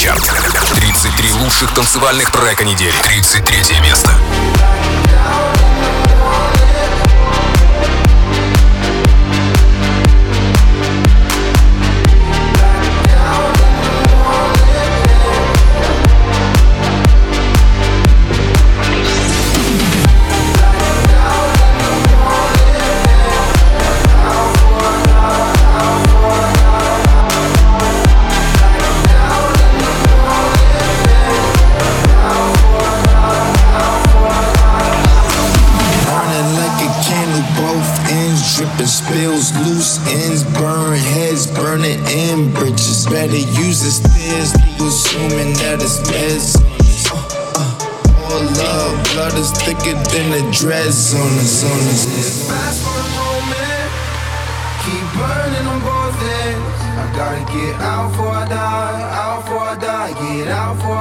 Суперчарт. 33 лучших танцевальных трека недели. 33 место. Dreads on us. Fast for a moment, keep burning on both ends. I gotta get out before I die, out before I die, get out before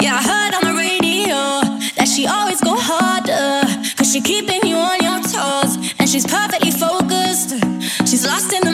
Yeah, I heard on the radio that she always go harder. Cause she keeping you on your toes. And she's perfectly focused. She's lost in the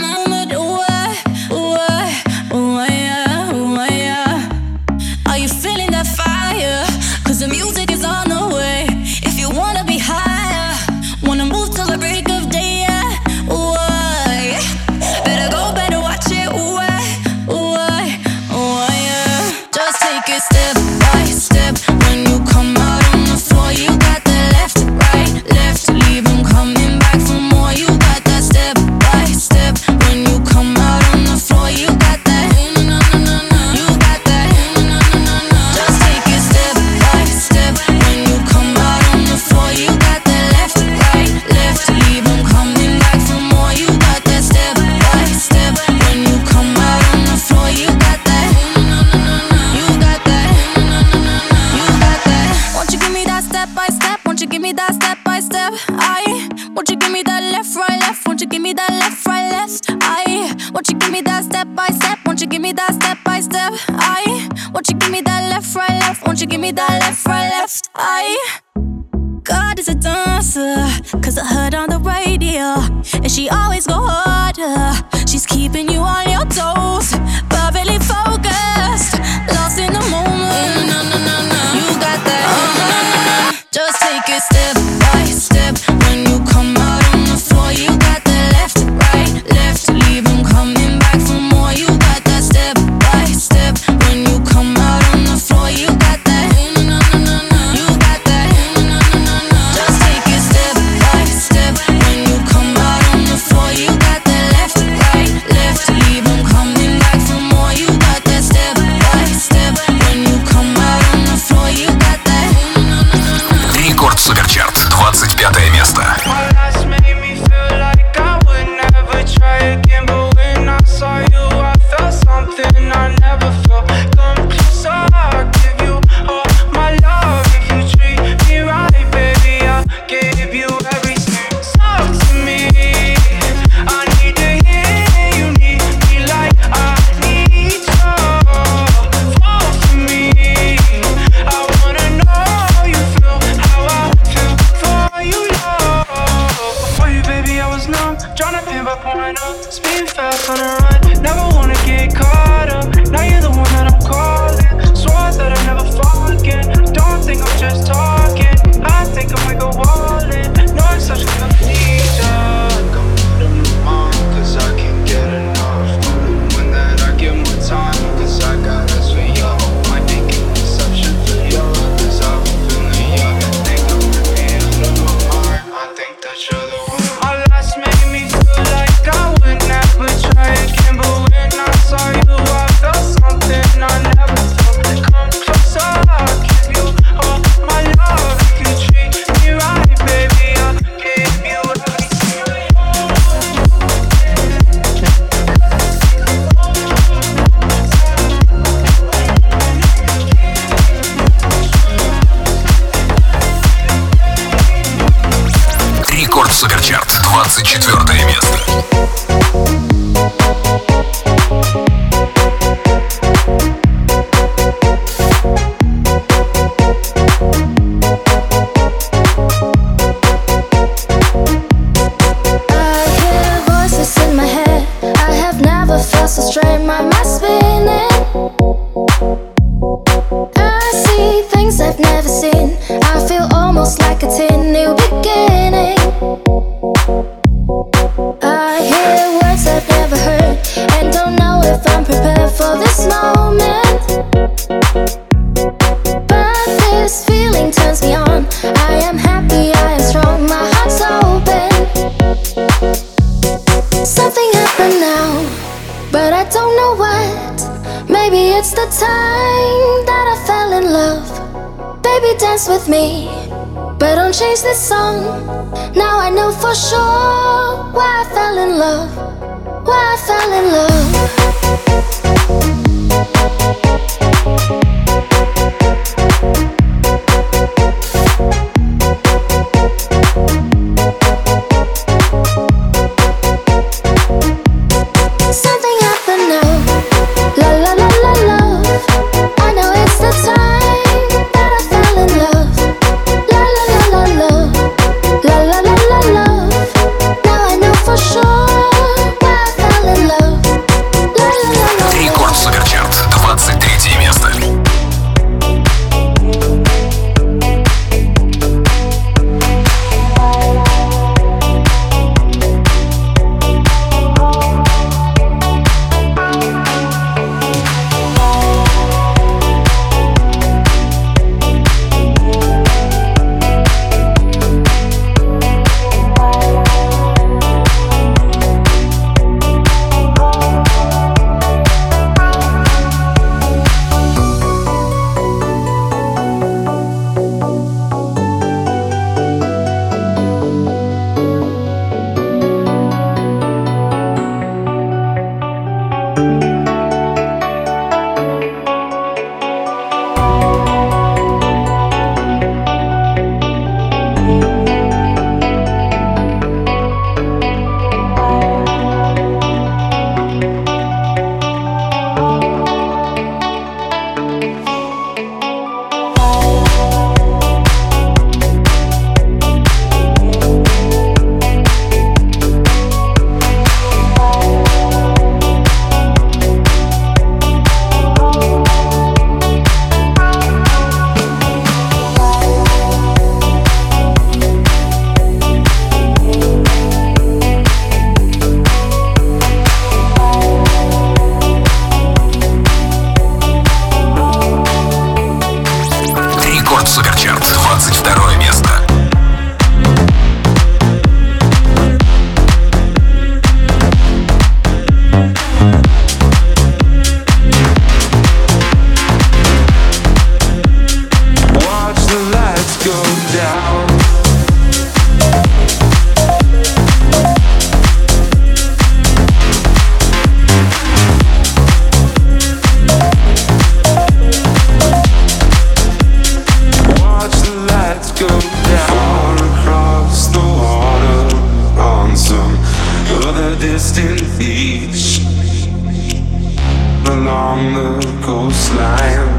along the coastline,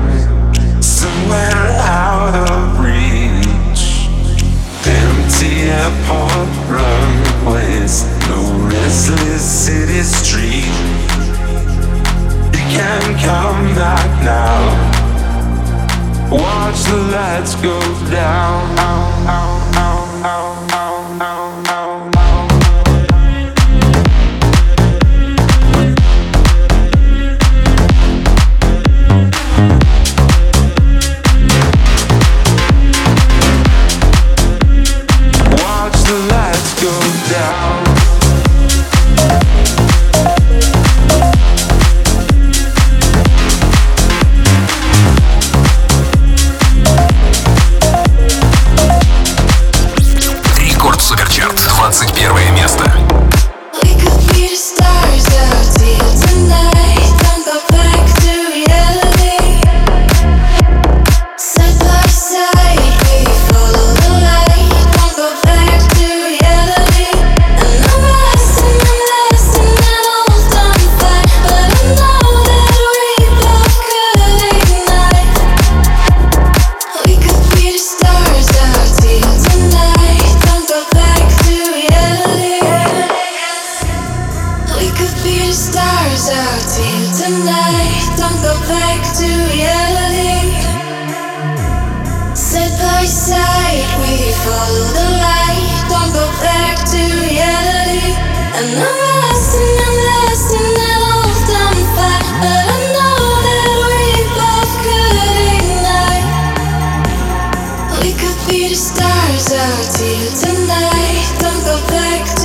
somewhere out of reach. Empty airport runways, no restless city street. You can come back now. Watch the lights go down. Ow, ow, ow, Be the stars out here tonight. Don't go back to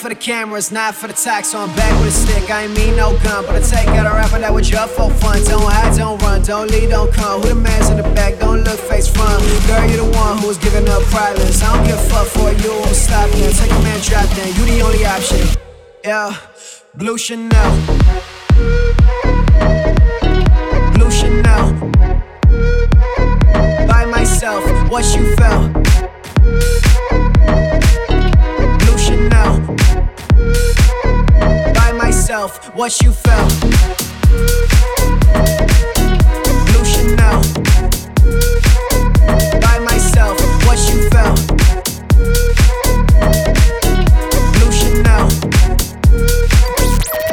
for the cameras, not for the tax. So I'm back with a stick, I ain't mean no gun, but I take out a rapper that was just for fun. Don't hide, don't run, don't lead, don't come. Who the man's in the back, don't look face front. Girl, you the one who was giving up privates. I don't give a fuck for you, I'm stopping. Take a man, drop down, you the only option. Yeah, blue Chanel. Blue Chanel. By myself, what you felt. myself, what you felt. Blue Chanel. By myself, what you felt. Blue Chanel.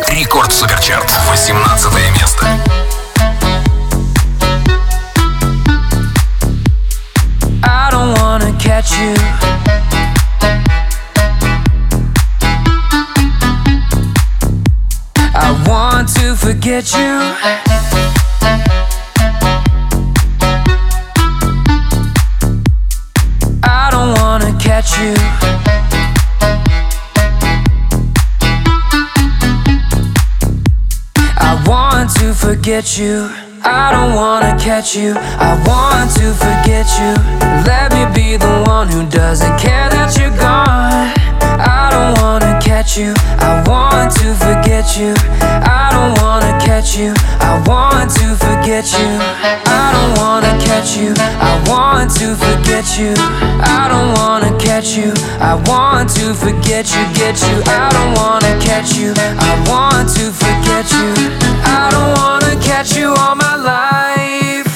Рекорд Суперчарт. 18 место. Forget you. I don't wanna catch you. I want to forget you. I don't wanna catch you. I want to forget you. Let me be the one who doesn't care that you're gone. I don't wanna catch you. Forget you. I don't wanna catch you. I want to forget you. I don't wanna catch you. I want to forget you. Get you. I don't wanna catch you. I want to forget you. I don't wanna catch you all my life.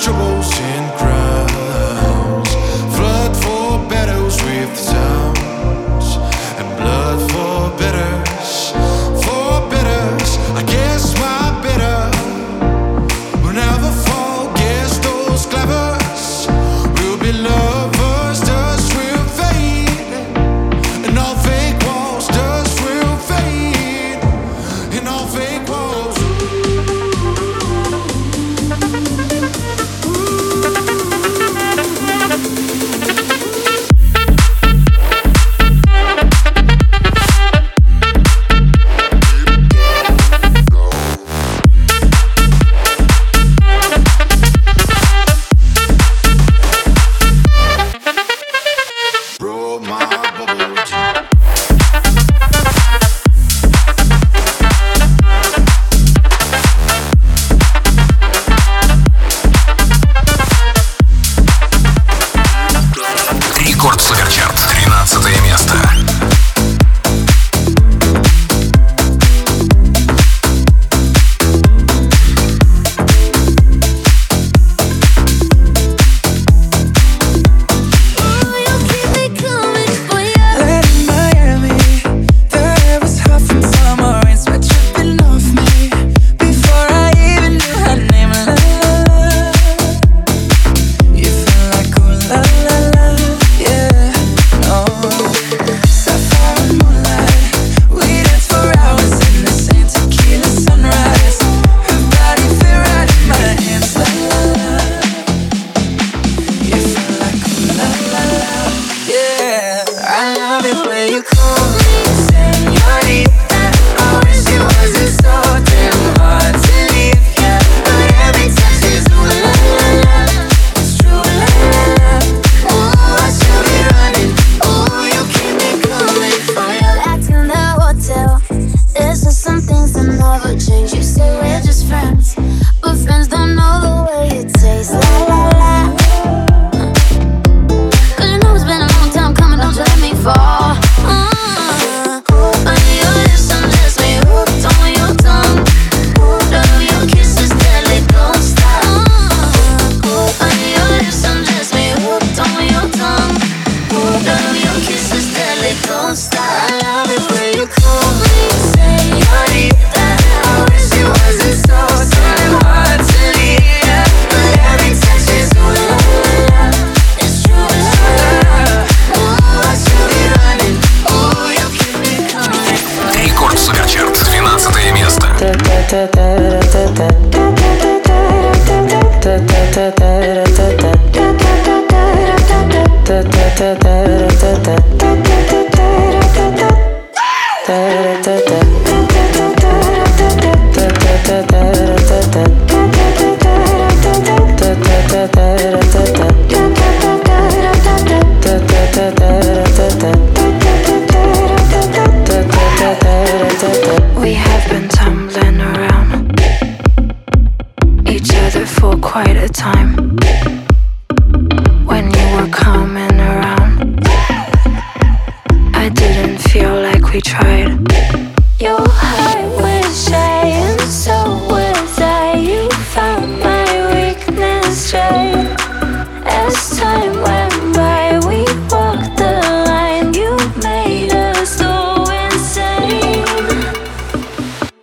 untouchable. way you come.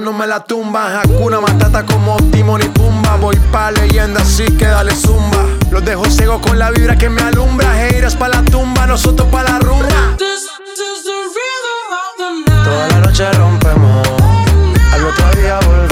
no me la tumba. Hakuna Matata como Timon y Pumba. Voy pa' leyenda así que dale zumba. Los dejo ciego con la vibra que me alumbra. Heiras pa' la tumba, nosotros pa' la rumba. Toda la noche rompemos, al otro día volvemos.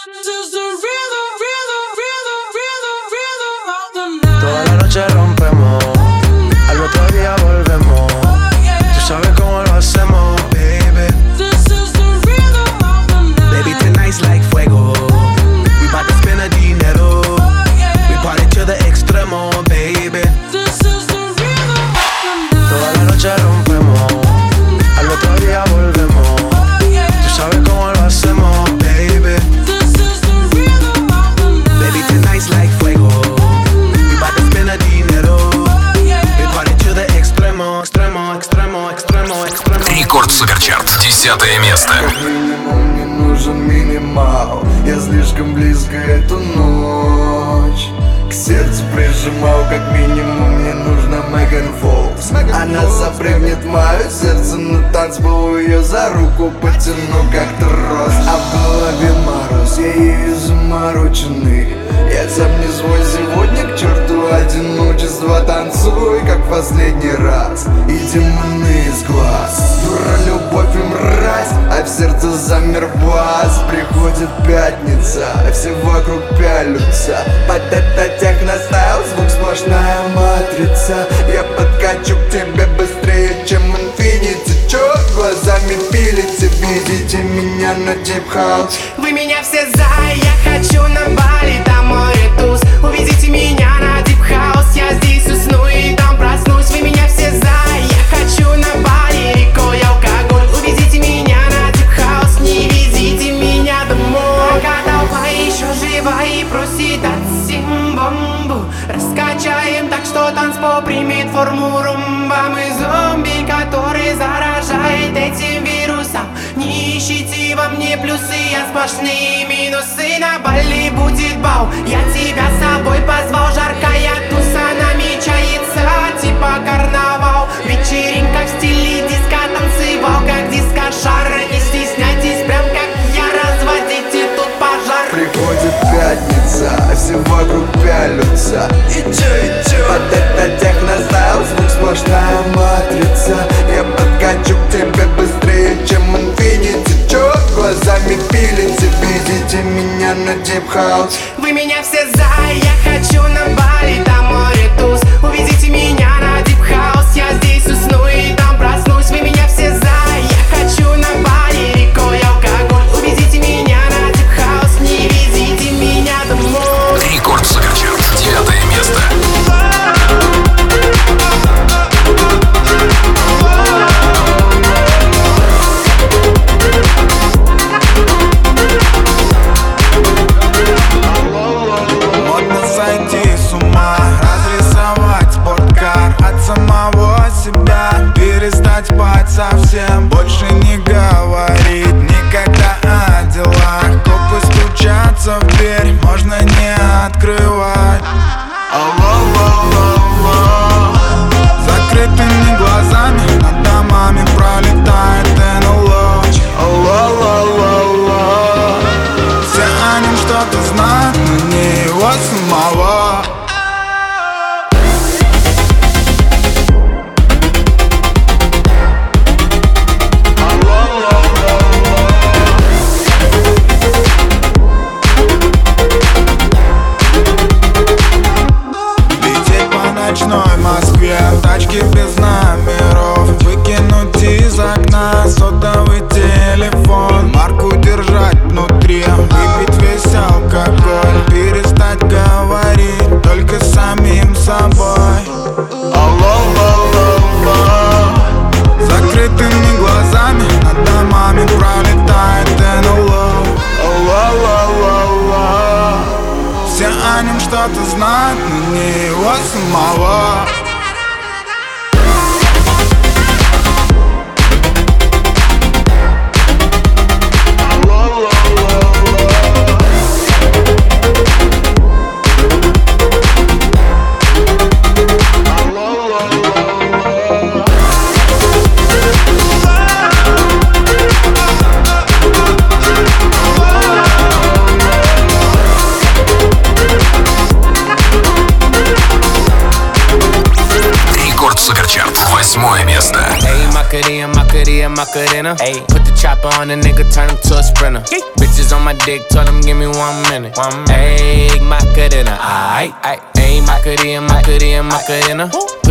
10 место. Минимум не нужен минимал. Я слишком близко эту ночь К сердцу прижимал. Как минимум Мне нужна Меган Фолкс. Она запрыгнет мое сердце на танцпол Ее за руку потяну как трос. А в голове мороз, я ею замороченный Я сам не свой сегодня к черту одиночество Танцуй, как последний раз. И демоны из глаз. Дура, любовь и мразь А в сердце замер бас Приходит пятница а Все вокруг пялются. Под это техностайл Звук сплошная матрица. Я подкачу к тебе быстрее, чем инфинити. Чё глазами пилите Видите меня на дип Вы меня все за, я хочу на Бали, форму румба Мы зомби, который заражает этим вирусом. Не ищите во мне плюсы, я сплошные минусы. На Бали будет бал, я тебя с собой позвал. Жаркая туса намечается, типа карнавал. Вечеринка в стиле диска, танцевал как диско-шар Не стесняйтесь, прям как я, разводите тут пожар. Приходит пятница, а все вокруг пялются И чё, и чё? Под это техностайл, звук сплошная матрица. Я подкачу к тебе быстрее, чем инфинити. Чё глазами пилите, видите меня на дип хаус Вы меня все за, я хочу на Бали, creo Macarena, Macarena.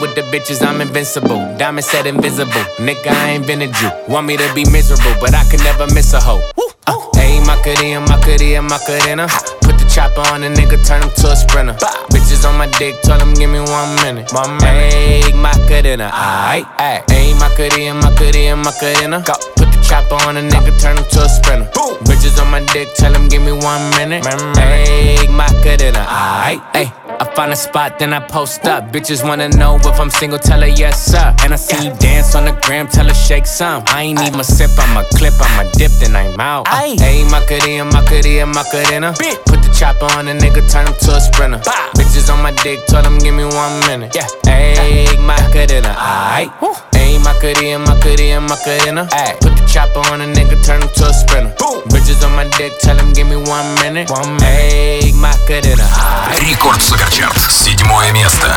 with the bitches, I'm invincible. Diamond said invisible. Nigga, I ain't been a Jew. Want me to be miserable, but I can never miss a hoe. Uh, Ayy, Macarena, Macarena, Macarena. Put the chopper on a nigga, turn him to a sprinter. Bitches on my dick, tell him give me one minute. One minute. Ayy, Macarena, aight, aight. Ayy, Macarena, Macarena, Macarena. Go. Put the chopper on a nigga, turn him to a sprinter. Bitches on my dick, tell him give me one minute. Ayy, Macarena, aight, ayy. I find a spot, then I post up. Bitches wanna know if I'm single, tell her yes, sir. And I see you dance on the gram, tell her shake some. I ain't even sip, I'm a clip, I'm a dip, then I'm out. Ayy, Macarena, Macarena, Macarena. Uh. Put the chopper on the nigga, turn him to a sprinter. Bitches on my dick, tell him give me one minute. Yeah, ayy, Macarena, aight. Ayy, Macarena, Macarena, Macarena. Ayy, put the chopper on a nigga, turn him to a sprinter. Bitches on my dick, tell him give me one minute. One minute. Ayy, Macarena, aight. Рекорд Суперчарт. Седьмое место.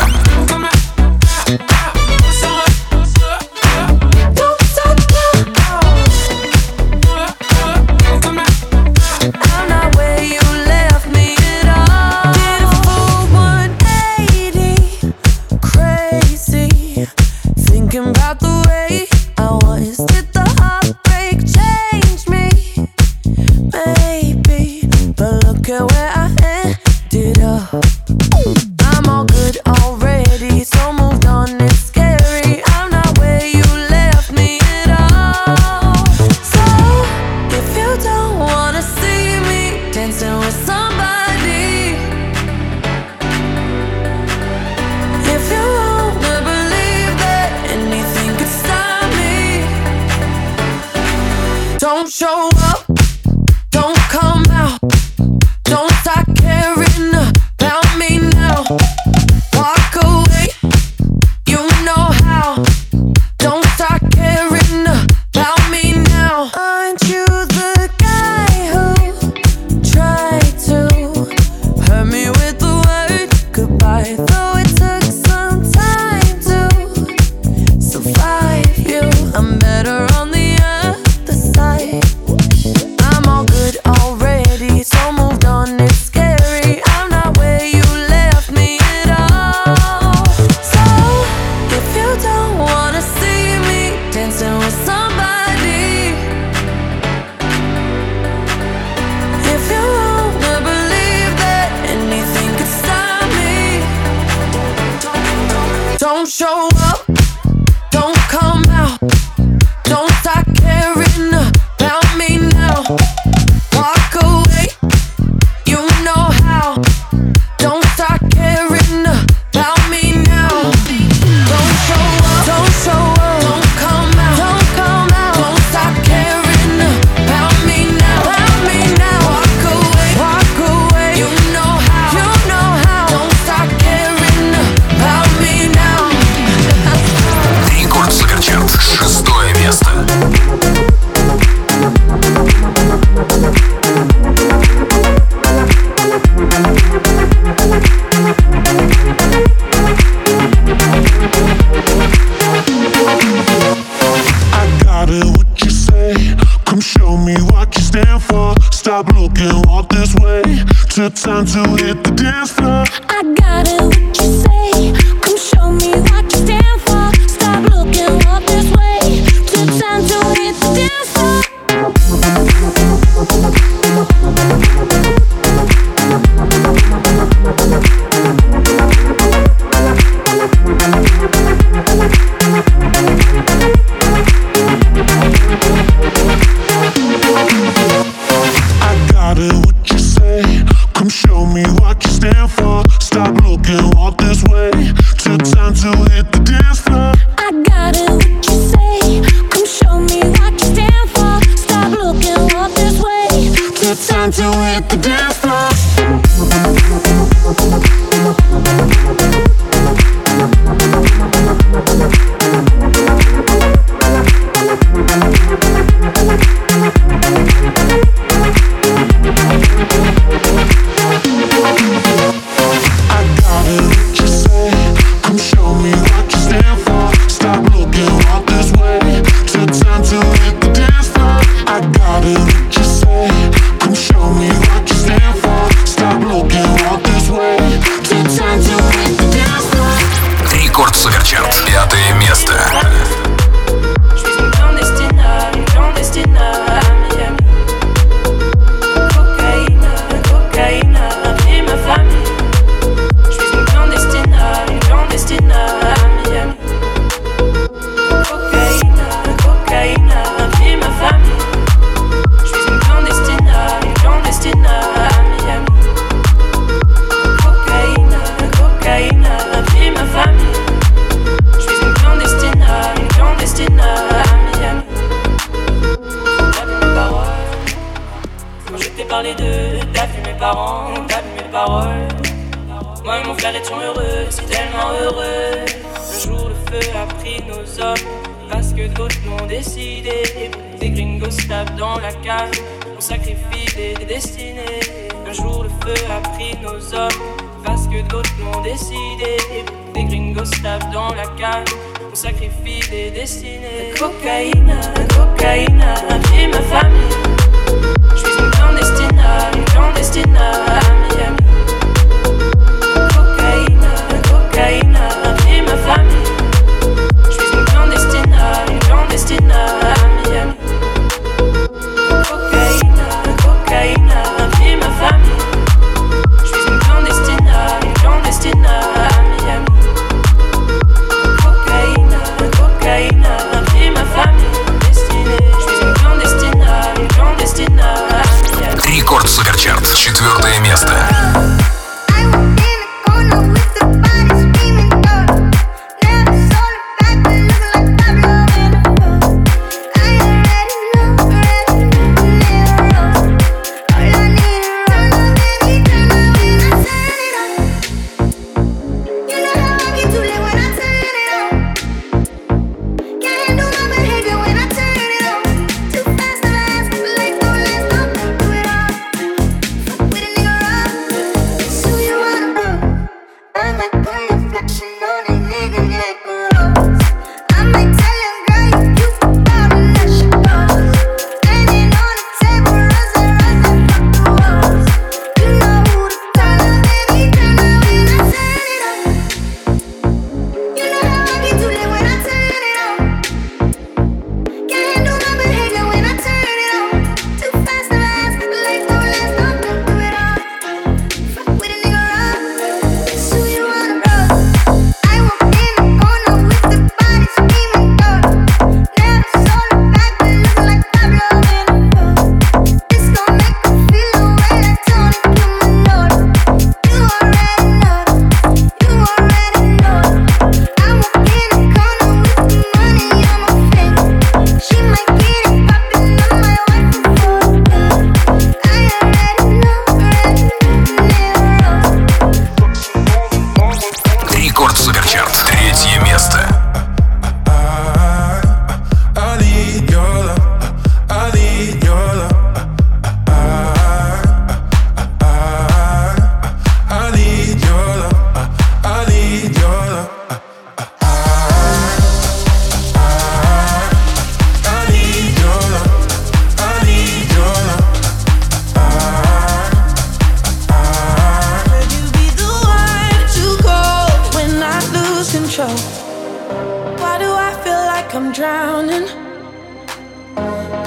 Why do I feel like I'm drowning?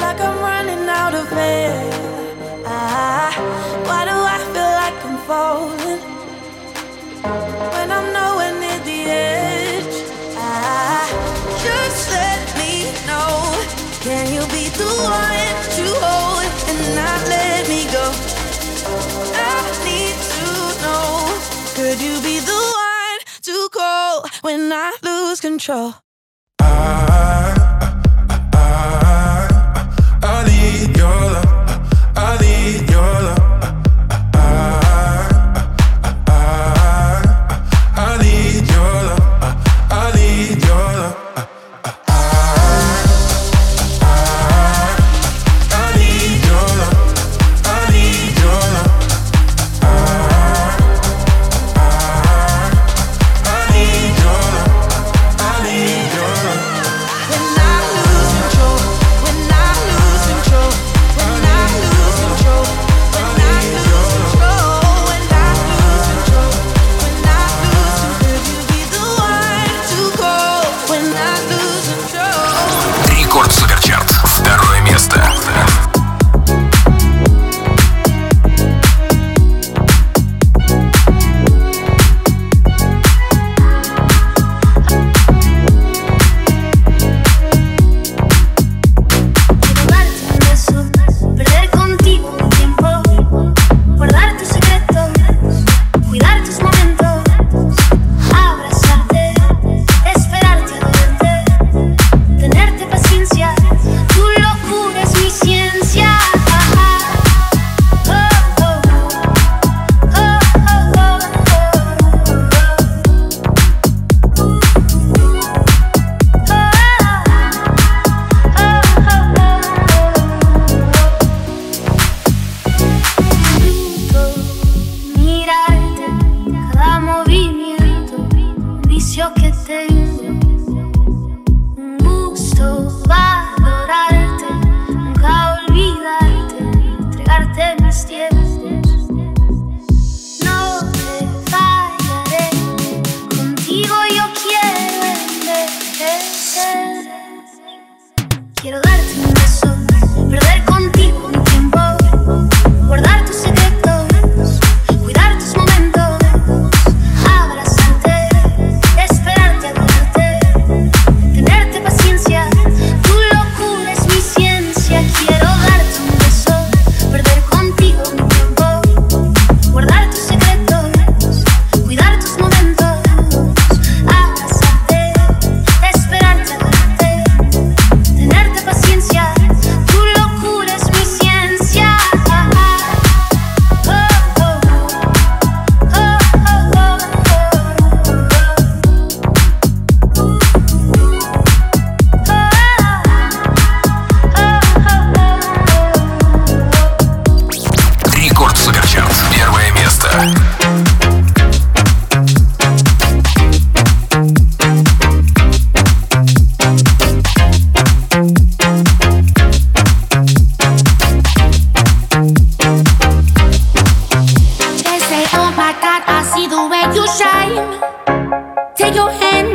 Like I'm running out of air. I, why do I feel like I'm falling? When I'm nowhere near the edge. I, just let me know. Can you be the one to hold and not let me go? I need to know. Could you be the one to call? when I lose control. I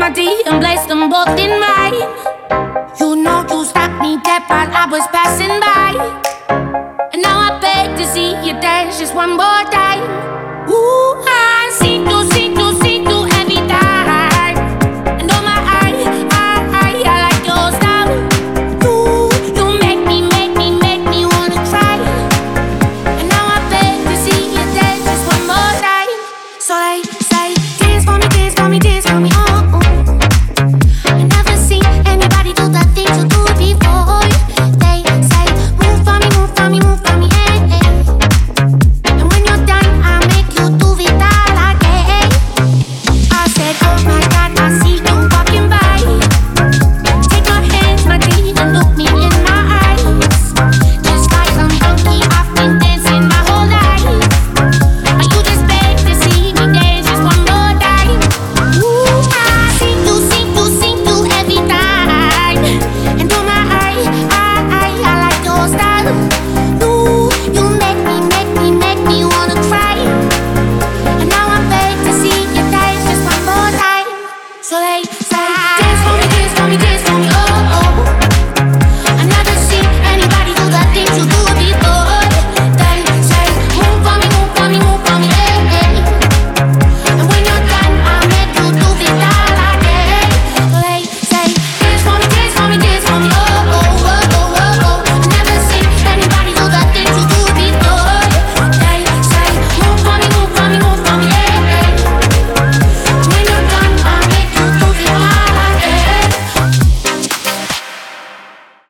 my D and blessed them both in mine. You know you stopped me dead while I was passing by, and now I beg to see you dance just one more.